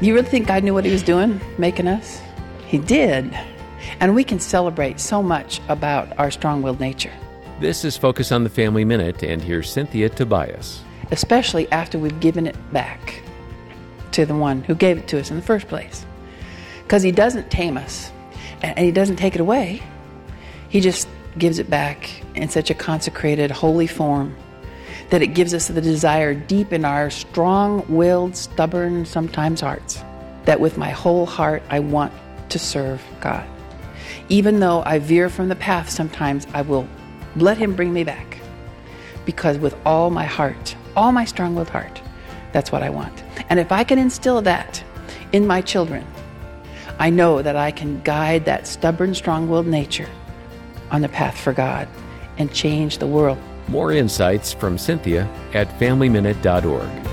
You really think God knew what He was doing, making us? He did. And we can celebrate so much about our strong willed nature, This is Focus on the Family Minute, and here's Cynthia Tobias. especially after we've given it back to the one who gave it to us in the first place. Because He doesn't tame us and He doesn't take it away, He just gives it back in such a consecrated, holy form that it gives us the desire deep in our strong willed, stubborn, sometimes hearts that with my whole heart I want to serve God. Even though I veer from the path sometimes, I will let Him bring me back. Because with all my heart, all my strong willed heart, that's what I want. And if I can instill that in my children, I know that I can guide that stubborn, strong willed nature on the path for God and change the world. More insights from Cynthia at FamilyMinute.org.